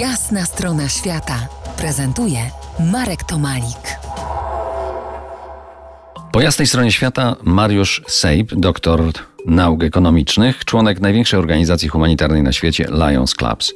Jasna strona świata prezentuje Marek Tomalik. Po jasnej stronie świata Mariusz Sejp, doktor nauk ekonomicznych, członek największej organizacji humanitarnej na świecie Lions Clubs.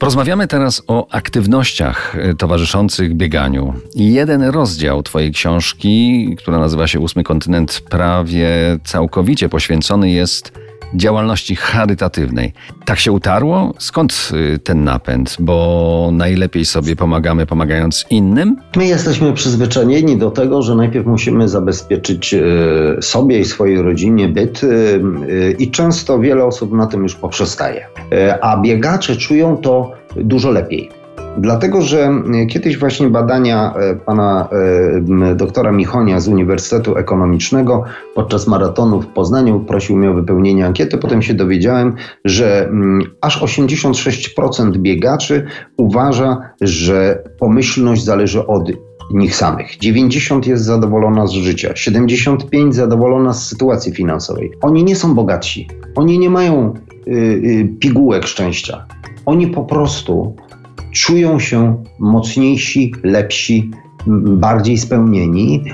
Porozmawiamy teraz o aktywnościach y, towarzyszących bieganiu. Jeden rozdział Twojej książki, która nazywa się Ósmy Kontynent, prawie całkowicie poświęcony jest działalności charytatywnej. Tak się utarło? Skąd y, ten napęd? Bo najlepiej sobie pomagamy pomagając innym? My jesteśmy przyzwyczajeni do tego, że najpierw musimy zabezpieczyć y, sobie i swojej rodzinie byt y, i często wiele osób na tym już poprzestaje. A biegacze czują to dużo lepiej. Dlatego, że kiedyś właśnie badania e, pana e, doktora Michonia z Uniwersytetu Ekonomicznego podczas maratonu w Poznaniu prosił mnie o wypełnienie ankiety. Potem się dowiedziałem, że aż 86% biegaczy uważa, że pomyślność zależy od nich samych. 90 jest zadowolona z życia, 75 zadowolona z sytuacji finansowej. Oni nie są bogatsi, oni nie mają y, y, pigułek szczęścia. Oni po prostu czują się mocniejsi, lepsi, bardziej spełnieni.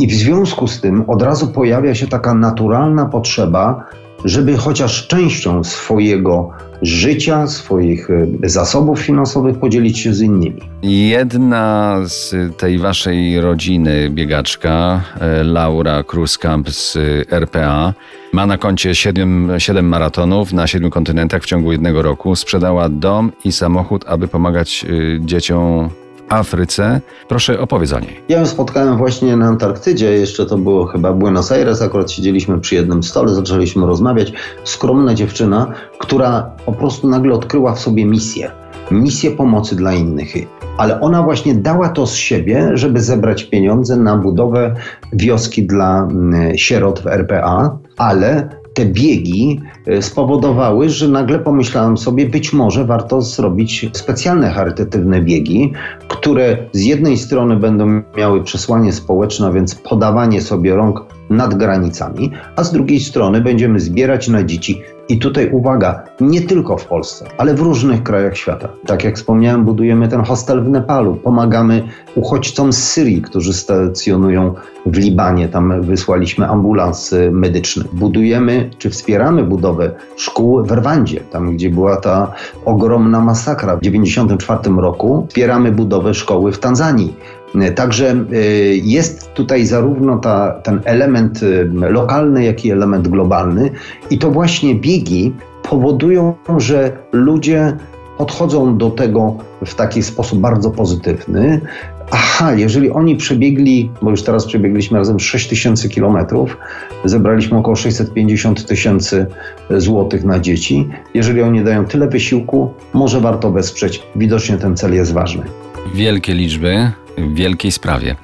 I w związku z tym od razu pojawia się taka naturalna potrzeba, żeby chociaż częścią swojego życia, swoich e, zasobów finansowych podzielić się z innymi. Jedna z tej waszej rodziny, biegaczka, e, Laura Kruskamp z RPA, ma na koncie 7, 7 maratonów na 7 kontynentach w ciągu jednego roku. Sprzedała dom i samochód, aby pomagać e, dzieciom Afryce. Proszę opowiedz o niej. Ja ją spotkałem właśnie na Antarktydzie, jeszcze to było chyba Buenos Aires, akurat siedzieliśmy przy jednym stole, zaczęliśmy rozmawiać. Skromna dziewczyna, która po prostu nagle odkryła w sobie misję. Misję pomocy dla innych. Ale ona właśnie dała to z siebie, żeby zebrać pieniądze na budowę wioski dla mm, sierot w RPA, ale te biegi e, spowodowały, że nagle pomyślałem sobie, być może warto zrobić specjalne charytatywne biegi, które z jednej strony będą miały przesłanie społeczne, więc podawanie sobie rąk nad granicami, a z drugiej strony będziemy zbierać na dzieci i tutaj uwaga, nie tylko w Polsce, ale w różnych krajach świata. Tak jak wspomniałem, budujemy ten hostel w Nepalu, pomagamy uchodźcom z Syrii, którzy stacjonują w Libanie, tam wysłaliśmy ambulans medyczny. Budujemy czy wspieramy budowę szkół w Rwandzie, tam gdzie była ta ogromna masakra w 1994 roku. Wspieramy budowę szkoły w Tanzanii. Także y, jest tutaj zarówno ta, ten element y, lokalny, jak i element globalny, i to właśnie biegi powodują, że ludzie podchodzą do tego w taki sposób bardzo pozytywny. Aha, jeżeli oni przebiegli, bo już teraz przebiegliśmy razem 6 tysięcy kilometrów, zebraliśmy około 650 tysięcy złotych na dzieci. Jeżeli oni dają tyle wysiłku, może warto wesprzeć. Widocznie ten cel jest ważny. Wielkie liczby wielkiej sprawie.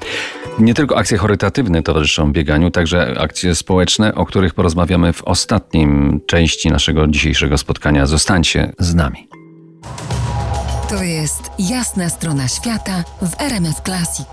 Nie tylko akcje charytatywne towarzyszą bieganiu, także akcje społeczne, o których porozmawiamy w ostatnim części naszego dzisiejszego spotkania. Zostańcie z nami. To jest jasna strona świata w RMS Classic.